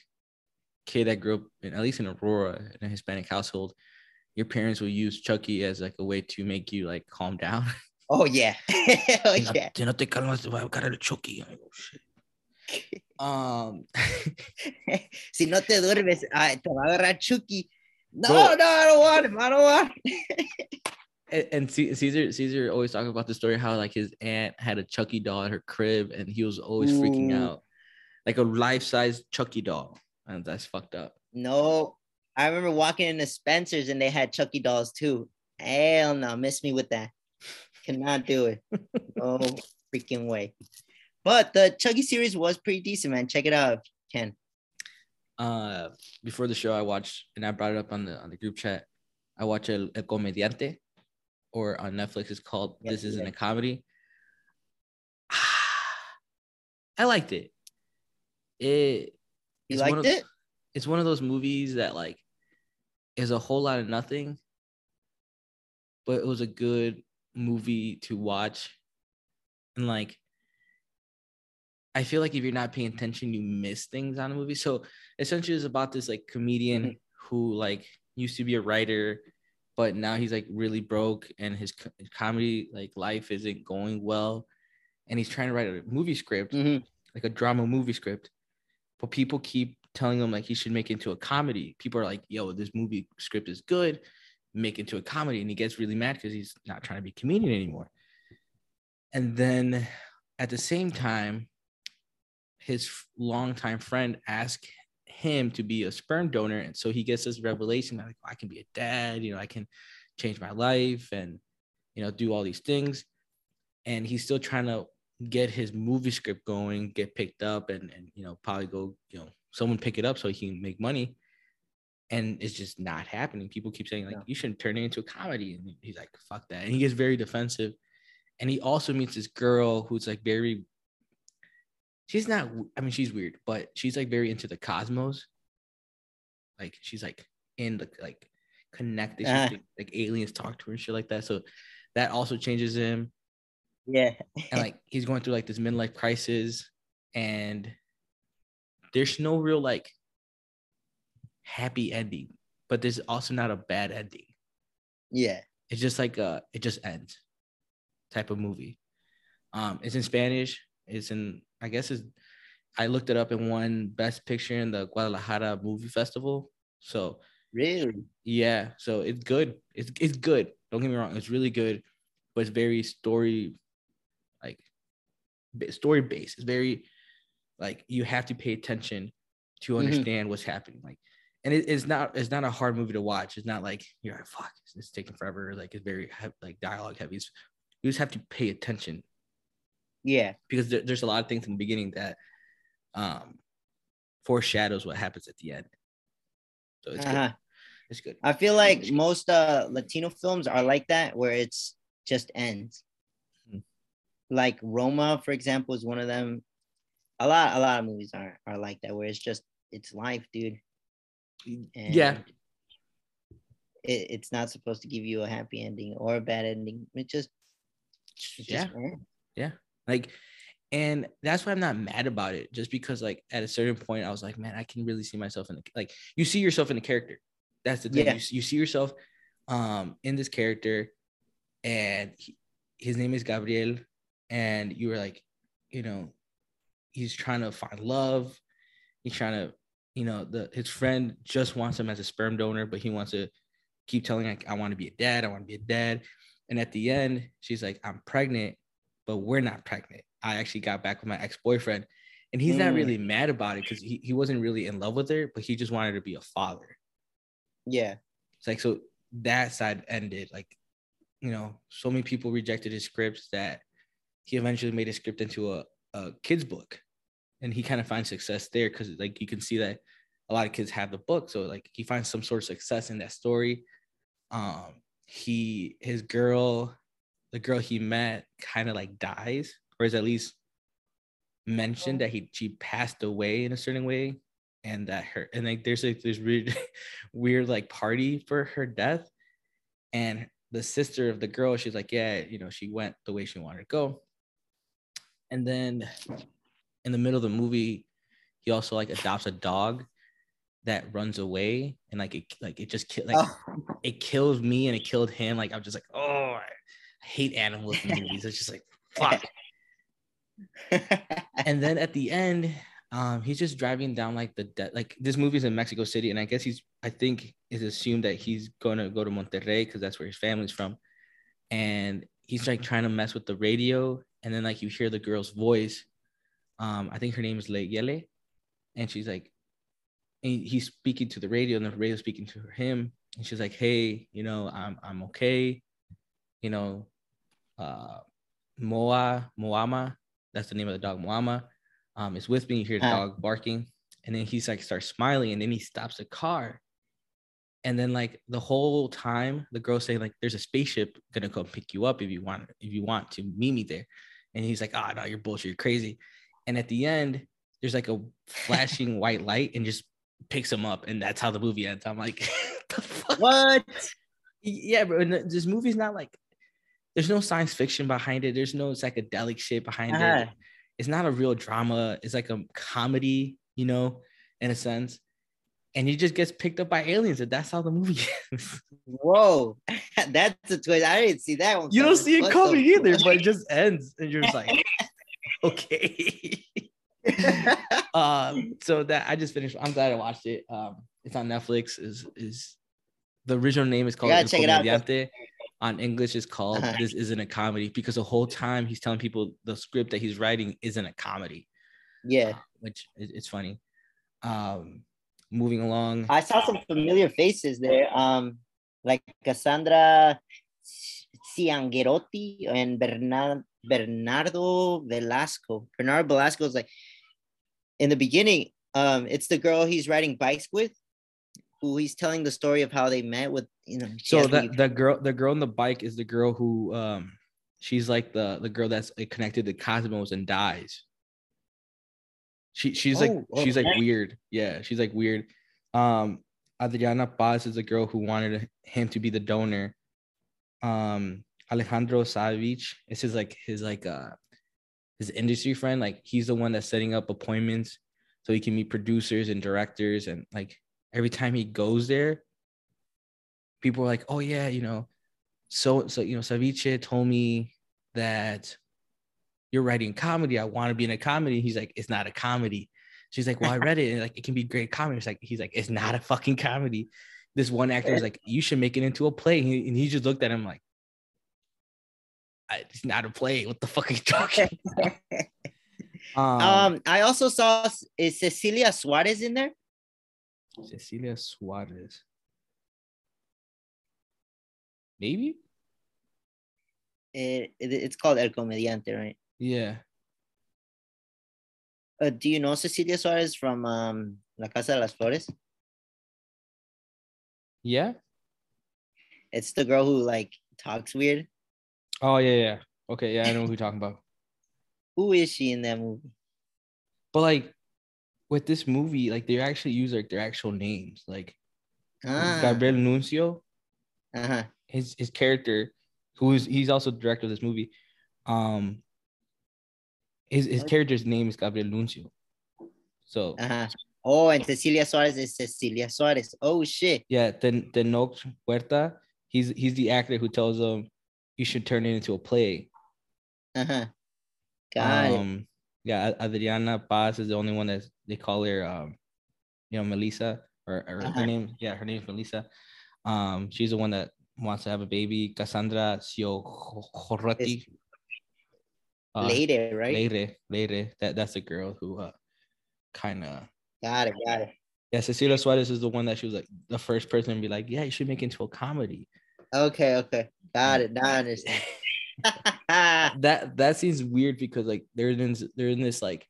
kid that grew up in at least in Aurora in a Hispanic household, your parents will use Chucky as like a way to make you like calm down. oh yeah, oh yeah. Si no te calmas, te va a cara de Chucky. I'm like, oh. Um, si no te duermes, ay, te va a agarrar Chucky. No, Bro. no, I don't want him. I don't want. him. and, and Caesar Caesar always talking about the story how like his aunt had a Chucky doll at her crib and he was always freaking out, like a life size Chucky doll, and that's fucked up. No, I remember walking into Spencer's and they had Chucky dolls too. Hell no, miss me with that. Cannot do it. No freaking way. But the Chucky series was pretty decent, man. Check it out, Ken. uh before the show I watched and I brought it up on the on the group chat. I watched El, El Comediante, or on Netflix it's called This Isn't a Comedy. I liked it. It You it's one liked of- it? it's one of those movies that like is a whole lot of nothing, but it was a good movie to watch. And like I feel like if you're not paying attention, you miss things on a movie. So essentially it's about this like comedian Mhm. who like used to be a writer, but now he's like really broke and his co- comedy like life isn't going well. And he's trying to write a movie script Mhm. like a drama movie script, but people keep telling him like he should make it into a comedy. People are like, "Yo, this movie script is good, make it into a comedy," and he gets really mad because he's not trying to be a comedian anymore. And then at the same time, his longtime friend asked him to be a sperm donor, and so he gets this revelation that like oh, I can be a dad, you know, I can change my life and you know do all these things, and he's still trying to get his movie script going, get picked up, and and you know probably go you know someone pick it up so he can make money. And it's just not happening. People keep saying like No. you should turn it into a comedy, and he's like fuck that, and he gets very defensive. And he also meets this girl who's like very. She's not. I mean, she's weird, but she's like very into the cosmos. Like she's like in the like connected. Ah. like aliens talk to her and shit like that. So that also changes him Yeah. and like he's going through like this midlife crisis and there's no real like happy ending but there's also not a bad ending Yeah. it's just like uh it just ends type of movie um it's in spanish it's in i guess it's i looked it up and won best picture in the guadalajara movie festival so Really? yeah, so it's good. It's it's good. Don't get me wrong, it's really good, but it's very story, like story based. It's very like you have to pay attention to Mhm. understand what's happening. Like, and it, it's not it's not a hard movie to watch. It's not like you're like fuck, it's, it's taking forever. Like it's very like dialogue heavy. It's, you just have to pay attention Yeah. because there, there's a lot of things in the beginning that um foreshadows what happens at the end. So it's good. Uh-huh. It's good. I feel like most uh Latino films are like that, where it's just ends. Like Roma, for example, is one of them. A lot, a lot of movies are are like that, where it's just it's life, dude. Yeah. it, it's not supposed to give you a happy ending or a bad ending. It just, it Yeah. just. Yeah. Like, and that's why I'm not mad about it. Just because, like, at a certain point, I was like, man, I can really see myself in the like. You see yourself in the character. That's the thing. Yeah. You, you see yourself, um, in this character, and he, his name is Gabriel, and you were like, you know, he's trying to find love. He's trying to, you know, the his friend just wants him as a sperm donor, but he wants to keep telling like, I want to be a dad. I want to be a dad. And at the end, she's like, I'm pregnant, but we're not pregnant. I actually got back with my ex-boyfriend. And he's not Mm. really mad about it because he, he wasn't really in love with her, but he just wanted to be a father. Yeah. It's like so that side ended. Like, you know, so many people rejected his scripts that he eventually made his script into a, a kid's book. And he kind of finds success there because like you can see that a lot of kids have the book. So like he finds some sort of success in that story. Um, he his girl, the girl he met kind of like dies, or is at least mentioned that he she passed away in a certain way and that her and like there's like this weird weird like party for her death and the sister of the girl she's like yeah you know she went the way she wanted to go and then in the middle of the movie he also like adopts a dog that runs away and like it like it just like Oh. it kills me and it killed him. Like i'm just like oh i hate animals in movies. It's just like fuck. And then at the end um he's just driving down like the de- like this movie's in mexico city and i guess he's i think it's assumed that he's gonna go to monterrey because that's where his family's from. And he's like trying to mess with the radio and then like you hear the girl's voice. Um i think her name is Yele, and she's like and he's speaking to the radio and the radio speaking to him. And she's like hey you know i'm i'm okay. You know uh moa moama that's the name of the dog moama um is with me. You hear the dog barking. And then he's like starts smiling and then he stops the car. And then like the whole time the girl's saying like there's a spaceship gonna come pick you up if you want if you want to meet me there and he's like oh no you're bullshit. You're crazy. And at the end there's like a flashing white light and just picks him up and that's how the movie ends. I'm like fuck? what? yeah bro and this movie's not like there's no science fiction behind it. There's no psychedelic shit behind it. Uh-huh. it's not a real drama. It's like a comedy you know in a sense and he just gets picked up by aliens and that's how the movie ends Whoa. That's a twist. I didn't see that one. you don't see it coming either but it just ends and you're just like okay um so that i just finished i'm glad i watched it um it's on netflix is is the original name is called gotta check it out, Comediante. on english is called Uh-huh. this isn't a comedy because the whole time he's telling people the script that he's writing isn't a comedy yeah. which is it's funny um moving along I saw some familiar faces there. Um, like Cassandra Ciangherotti and Bernard, Bernardo Velasco. Bernardo Velasco is like in the beginning. Um, it's the girl he's riding bikes with, who he's telling the story of how they met with. You know, so that the girl the girl on the bike is the girl who um she's like the the girl that's connected to cosmos and dies she she's like Oh, oh, she's like okay. weird. Yeah she's like weird. Um adriana paz is the girl who wanted him to be the donor. Um alejandro savich this is like his like uh his industry friend. Like he's the one that's setting up appointments so he can meet producers and directors. And like every time he goes there people are like, oh yeah, you know, so so you know, Saviche told me that you're writing comedy. I want to be in a comedy. He's like, it's not a comedy. She's like, well, I read it and like it can be great comedy. It's like he's like, it's not a fucking comedy. This one actor is like, you should make it into a play. And he, just looked at him like, it's not a play. What the fuck are you talking? about?" um, um, I also saw is Cecilia Suarez in there. Cecilia Suarez. Maybe. It, it- it's called El Comediante, right? Yeah. Uh, do you know Cecilia Suarez from um, La Casa de las Flores? Yeah. It's the girl who like talks weird. Oh yeah, yeah. Okay, yeah, I know who you're talking about. Who is she in that movie? But like with this movie, like they actually use like their actual names. Like Ah, Gabriel Nuncio Uh-huh. his his character, who is he's also the director of this movie, um, his his character's name is Gabriel Nuncio. So Uh-huh. Oh, and Cecilia Suarez is Cecilia Suarez. Oh shit. yeah, then then Nox Huerta, he's he's the actor who tells him you should turn it into a play. Uh-huh. Got it. um, yeah, Adriana Paz is the only one that they call her, um, you know, Melissa or, or Uh-huh. her name. Yeah, her name is Melissa. Um, she's the one that wants to have a baby. Cassandra Ciangherotti. Uh, Later, right? Leire, Leire. That that's the girl who uh, kind of. Got it, got it. Yeah, Cecilia Suarez is the one that she was like the first person to be like, yeah, you should make it into a comedy. Okay, okay. Got it. Now I understand. That that seems weird because like they're in this, they're in this like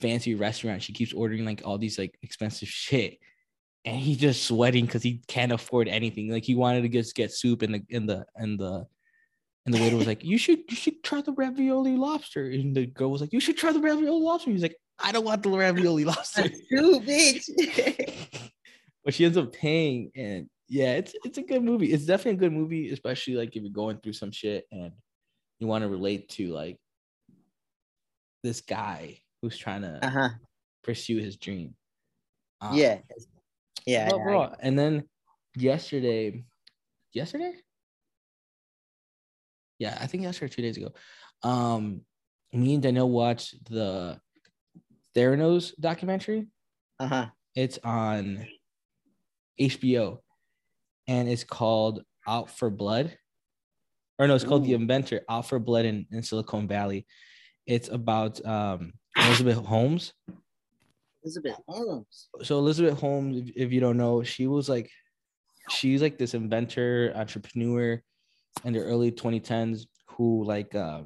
fancy restaurant. She keeps ordering like all these like expensive shit, and he's just sweating because he can't afford anything. Like he wanted to just get soup, in the in the in the and the waiter was like, "You should you should try the ravioli lobster." And the girl was like, "You should try the ravioli lobster." He's like, "I don't want the ravioli lobster." True, bitch. but she ends up paying and yeah it's it's a good movie it's definitely a good movie especially like if you're going through some shit and you want to relate to like this guy who's trying to uh-huh. pursue his dream Um, Yeah. Yeah. and then yesterday yesterday yeah i think yesterday or two days ago um me and danielle watched the theranos documentary uh-huh. It's on HBO and it's called Out for Blood. Or no, it's called The Inventor, Out for Blood in, in Silicon Valley. It's about um, Elizabeth Holmes. Elizabeth Holmes. So Elizabeth Holmes, if, if you don't know, she was like, she's like this inventor, entrepreneur in the early 2010s who like uh,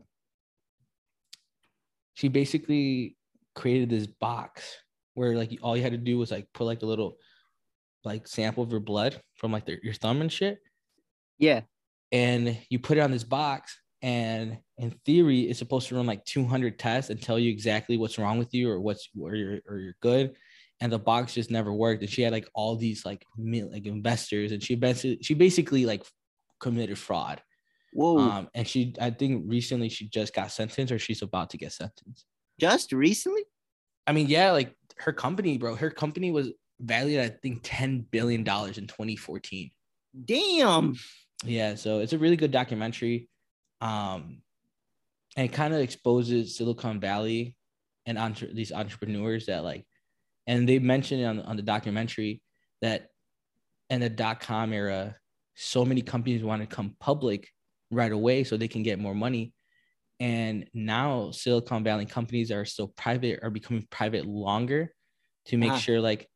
she basically created this box where like all you had to do was like put like a little like sample of your blood from like the, your thumb and shit. Yeah. and you put it on this box and in theory it's supposed to run like 200 tests and tell you exactly what's wrong with you or what's or you're or you're good. And the box just never worked. And she had like all these like like investors. And she basically she basically like committed fraud Whoa. um and she i think recently she just got sentenced or she's about to get sentenced Just recently? i mean yeah like her company bro her company was valued at, i think 10 billion dollars in 2014 Damn. yeah so it's a really good documentary um and it kind of exposes silicon valley and entre- these entrepreneurs that like and they mentioned on, on the documentary that in the dot-com era so many companies want to come public right away so they can get more money and now silicon valley companies are still private are becoming private longer to make Ah. sure like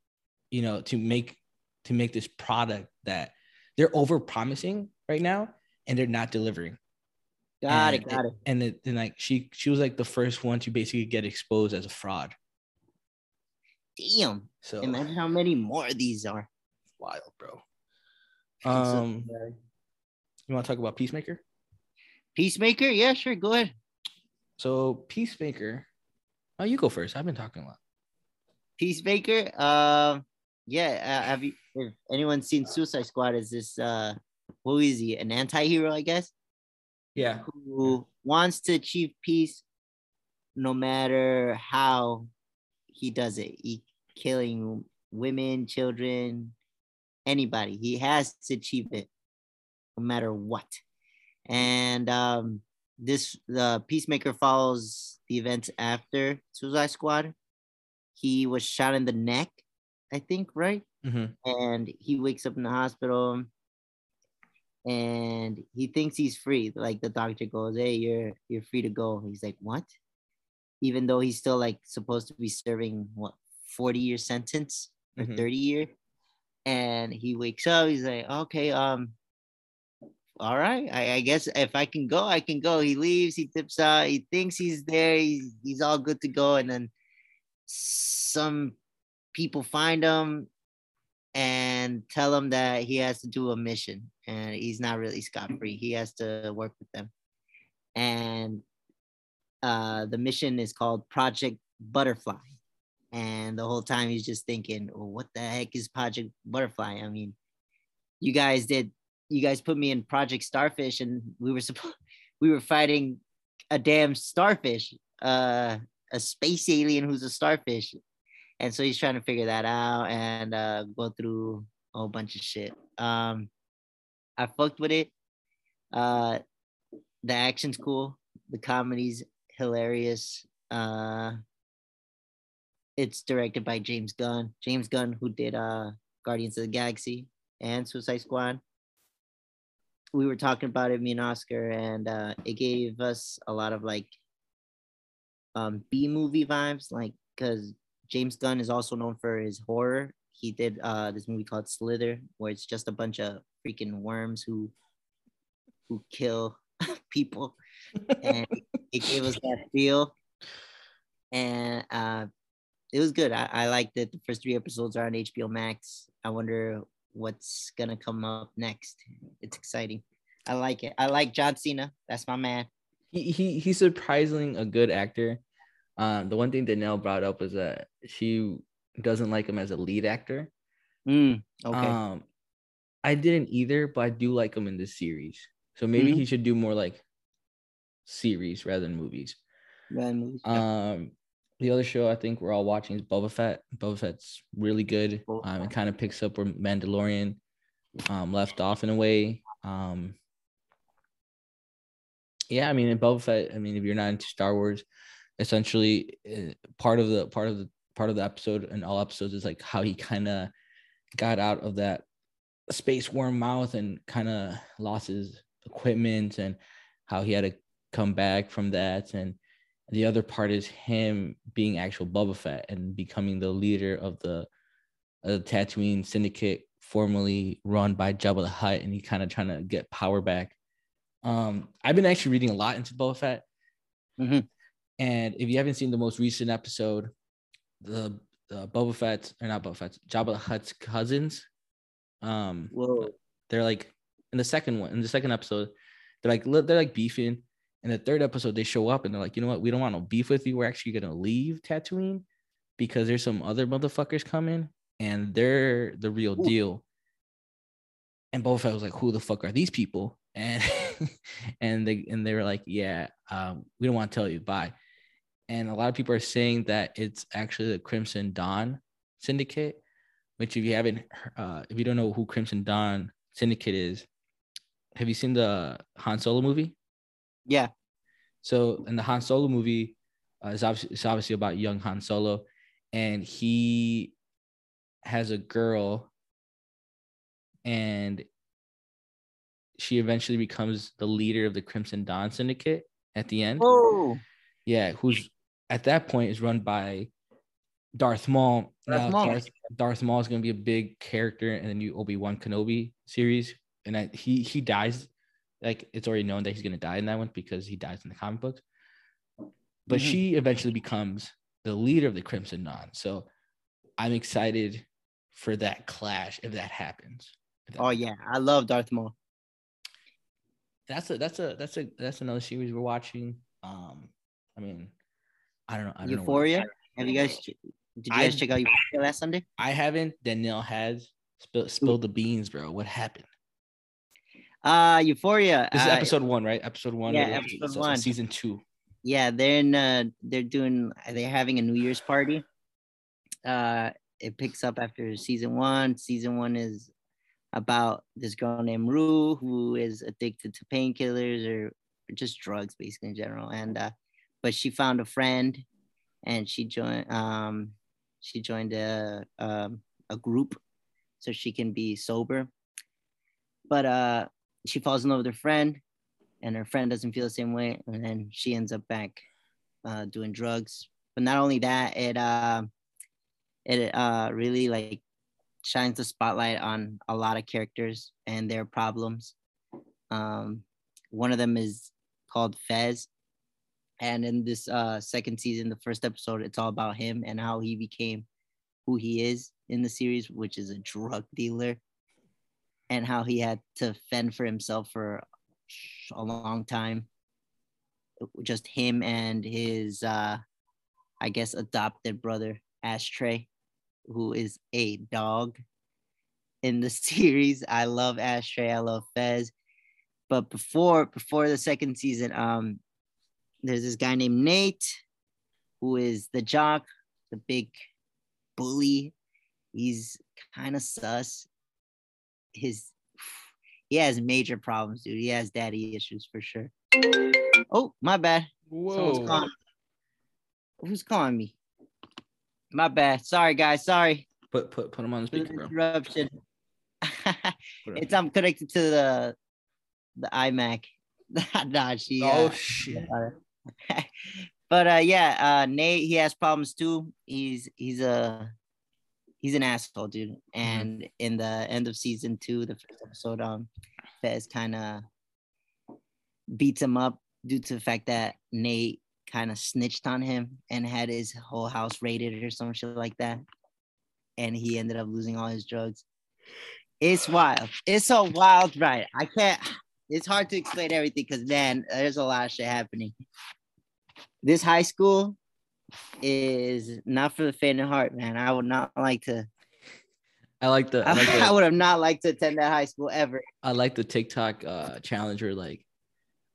you know to make to make this product that they're over promising right now and they're not delivering Got and it. Got it. and it, and like she she was like the first one to basically get exposed as a fraud Damn. so Imagine how many more of these are. wild bro um uh, you want to talk about peacemaker Peacemaker? Yeah, sure. Go ahead. so peacemaker oh you go first i've been talking a lot Peacemaker. Um, yeah. Uh, have you? If anyone's seen Suicide Squad, is this uh, who is he? An anti-hero, I guess, yeah who wants to achieve peace, no matter how he does it. He killing women, children, anybody. He has to achieve it, no matter what. And um, this the Peacemaker follows the events after Suicide Squad. He was shot in the neck, I think, right? Mhm. And he wakes up in the hospital and he thinks he's free. Like the doctor goes, Hey, you're you're free to go. He's like, What? Even though he's still like supposed to be serving what 40 year sentence or Mhm. 30 year. And he wakes up, he's like, Okay, um, all right. I, I guess if I can go, I can go. He leaves, he tips out, he thinks he's there, he's, he's all good to go. And then some people find him and tell him that he has to do a mission and he's not really scot free. He has to work with them. And uh, the mission is called Project Butterfly. And the whole time he's just thinking, well, what the heck is Project Butterfly? I mean, you guys did you guys put me in Project Starfish, and we were supposed we were fighting a damn starfish, uh, a space alien who's a starfish, and so he's trying to figure that out and uh, go through a whole bunch of shit. Um, I fucked with it. Uh, the action's cool. The comedy's hilarious. Uh, it's directed by James Gunn. James Gunn, who did uh, Guardians of the Galaxy and Suicide Squad. We were talking about it, me and Oscar, and uh, it gave us a lot of like um, B movie vibes, like because James Gunn is also known for his horror. He did uh, this movie called Slither, where it's just a bunch of freaking worms who who kill people, and it gave us that feel. And uh, it was good. I, I liked it. The first three episodes are on HBO Max. I wonder what's gonna come up next. It's exciting. I like it. I like John Cena. That's my man. He, he he's surprisingly a good actor. Um, the one thing Danielle brought up was that she doesn't like him as a lead actor. Mm, okay. Um, I didn't either, but I do like him in this series. So maybe Mhm. he should do more like series rather than movies. Man, movies, yeah. Um, the other show I think we're all watching is Boba Fett. Boba Fett's really good. Um, it kind of picks up where Mandalorian um left off in a way. Um, yeah, I mean, in Boba Fett. I mean, if you're not into Star Wars, essentially uh, part of the part of the part of the episode and all episodes is like how he kind of got out of that space worm mouth and kind of lost his equipment and how he had to come back from that and the other part is him being actual Boba Fett and becoming the leader of the, the Tatooine syndicate formerly run by Jabba the Hutt and he kind of trying to get power back um I've been actually reading a lot into Boba Fett Mhm. and if you haven't seen the most recent episode the the Boba Fett or not Boba Fett Jabba the Hutt's cousins um Whoa. they're like in the second one in the second episode they're like they're like beefing in the third episode they show up and they're like you know what? We don't want no beef with you. We're actually gonna leave Tatooine because there's some other motherfuckers coming and they're the real Ooh. deal. And Boba Fett was like who the fuck are these people? And and they and they were like yeah um we don't want to tell you. Bye. And a lot of people are saying that it's actually the Crimson Dawn syndicate which if you haven't uh if you don't know who Crimson Dawn syndicate is have you seen the Han Solo movie Yeah. so in the Han Solo movie uh, it's, obviously, it's obviously about young Han Solo and he has a girl and she eventually becomes the leader of the Crimson Dawn syndicate at the end Oh, yeah, who's at that point is run by Darth Maul. Darth now, Maul. Darth, Darth Maul is going to be a big character in the new Obi Wan Kenobi series, and I, he he dies. Like it's already known that he's going to die in that one because he dies in the comic books. But Mhm. she eventually becomes the leader of the Crimson Dawn. So I'm excited for that clash if that happens. If that Oh yeah, I love Darth Maul. that's a that's a that's a that's another series we're watching. Um, I mean, I don't know. I don't know. Euphoria. Have you guys? Did you guys I- check out Euphoria last Sunday? I haven't. Danielle has. spilled spill the beans, bro. What happened? Uh Euphoria. This is uh, episode one, right? Episode one. yeah, episode so- so one. season two. yeah they're in uh they're doing they're having a new year's party uh it picks up after season one season one is about this girl named rue who is addicted to painkillers or just drugs basically in general and uh but she found a friend and she joined um she joined a um a group so she can be sober but uh she falls in love with her friend and her friend doesn't feel the same way and then she ends up back uh, doing drugs. But not only that it uh, it uh, really like shines the spotlight on a lot of characters and their problems. Um, one of them is called fez. And in this uh, second season the first episode it's all about him and how he became who he is in the series which is a drug dealer and how he had to fend for himself for a long time. Just him and his, uh, I guess, adopted brother, Ashtray, who is a dog. in the series. I love Ashtray. I love Fez. But before before the second season, um, there's this guy named Nate, who is the jock, the big bully. He's kind of sus. His he has major problems, dude. He has daddy issues for sure. Oh, my bad. Whoa. calling. Who's calling me? My bad. Sorry, guys. Sorry. Put put put him on the speaker, bro. Interruption. It's I'm connected to the the iMac. nah, she. oh uh, shit. but uh yeah, uh Nate he has problems too. He's he's a he's an asshole, dude. And in the end of season two, the first episode, um Fez kind of beats him up due to the fact that Nate kind of snitched on him and had his whole house raided or some shit like that. And he ended up losing all his drugs. It's wild. It's a wild ride. I can't. It's hard to explain everything because man, there's a lot of shit happening. This high school is not for the faint of heart, man. I would not like to. I like the I like I would have not liked to attend that high school ever. I like the TikTok uh challenger, like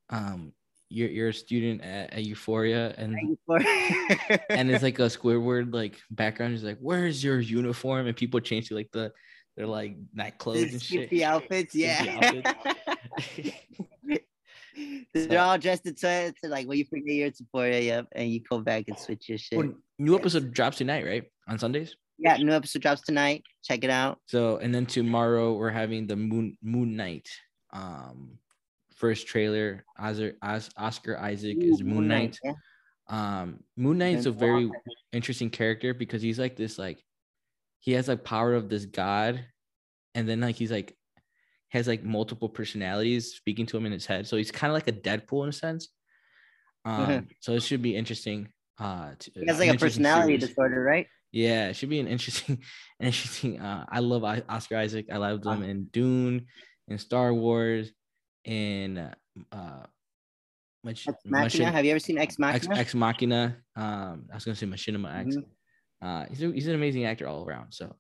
um you're you're a student at, at Euphoria and and it's like a Squidward like background is like where's your uniform and people change to like the they're like night clothes and shit. outfits, yeah. They're all dressed in sweats, and like when you forget your Sephora, yep, and you go back and switch your shit. Well, new episode drops tonight, right? On Sundays. Yeah, new episode drops tonight. Check it out. So and then tomorrow we're having the Moon Moon Knight um first trailer. Oscar, Oscar Isaac is Ooh, Moon Knight. yeah. Um Moon Knight's a very interesting character because he's like this like he has like power of this god and then like he's like has like multiple personalities speaking to him in his head so he's kind of like a deadpool in a sense um Mhm. so it should be interesting uh to, He has like a personality series. disorder, right? yeah it should be an interesting interesting uh i love oscar isaac i loved him in dune in star wars in uh Mach- Ex Machina. Machin- Have you ever seen Ex Ex, Machina? Ex Machina. Um, I was gonna say Machinima X. Mhm. Uh, he's a, he's an amazing actor all around. So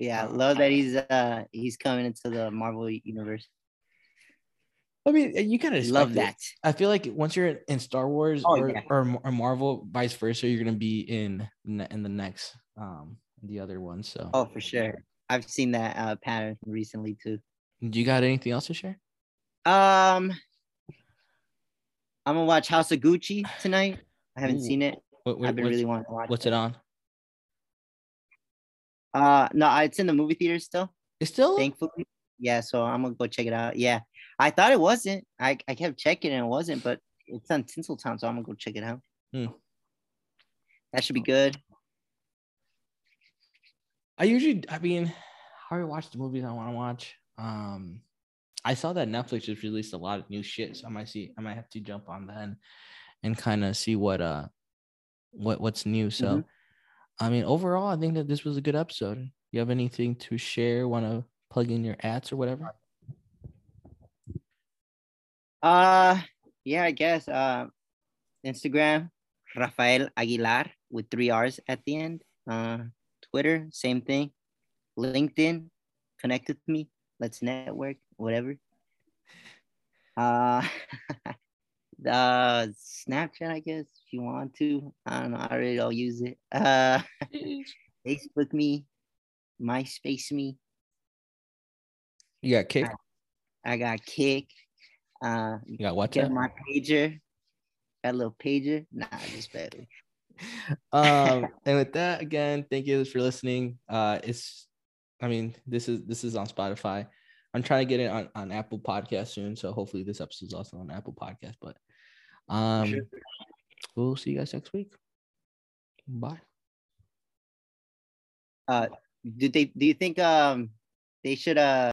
Yeah, love that he's uh he's coming into the Marvel universe. I mean, you kind of Love that. I feel like once you're in Star Wars Oh, or, yeah. or or Marvel, vice versa, you're gonna be in in the next um the other one. So, Oh, for sure. I've seen that uh pattern recently too. do you got anything else to share? Um, I'm gonna watch House of Gucci tonight. I haven't Ooh. seen it. What, what- I've been really wanting to watch. what's it on? Uh, no, it's in the movie theater still. It's still Thankfully, yeah. So I'm gonna go check it out. Yeah, I thought it wasn't. I I kept checking and it wasn't, but it's on Tinseltown, so I'm gonna go check it out. Hmm. That should be good. I usually, I mean, how I watch the movies I want to watch? Um, I saw that Netflix just released a lot of new shit, so I might see, I might have to jump on that and, and kind of see what uh, what what's new. So, Mhm. I mean, overall, I think that this was a good episode. You have anything to share? Want to plug in your ads or whatever? Uh, yeah, I guess. Uh, Instagram, Rafael Aguilar with three R's at the end. Uh, Twitter, same thing. LinkedIn, connect with me. Let's network, whatever. Uh, the Snapchat, I guess, if you want to. I don't know. I really don't use it. Uh, Facebook me, MySpace me. You got kick. I got Kick. Uh, You got what? get WhatsApp. my pager. Got a little pager. Nah, just barely. um and with that again thank you for listening uh it's i mean this is this is on spotify i'm trying to get it on, on apple podcast soon so hopefully this episode is also on apple podcast but um Sure. we'll see you guys next week bye Uh, do they? Do you think um they should uh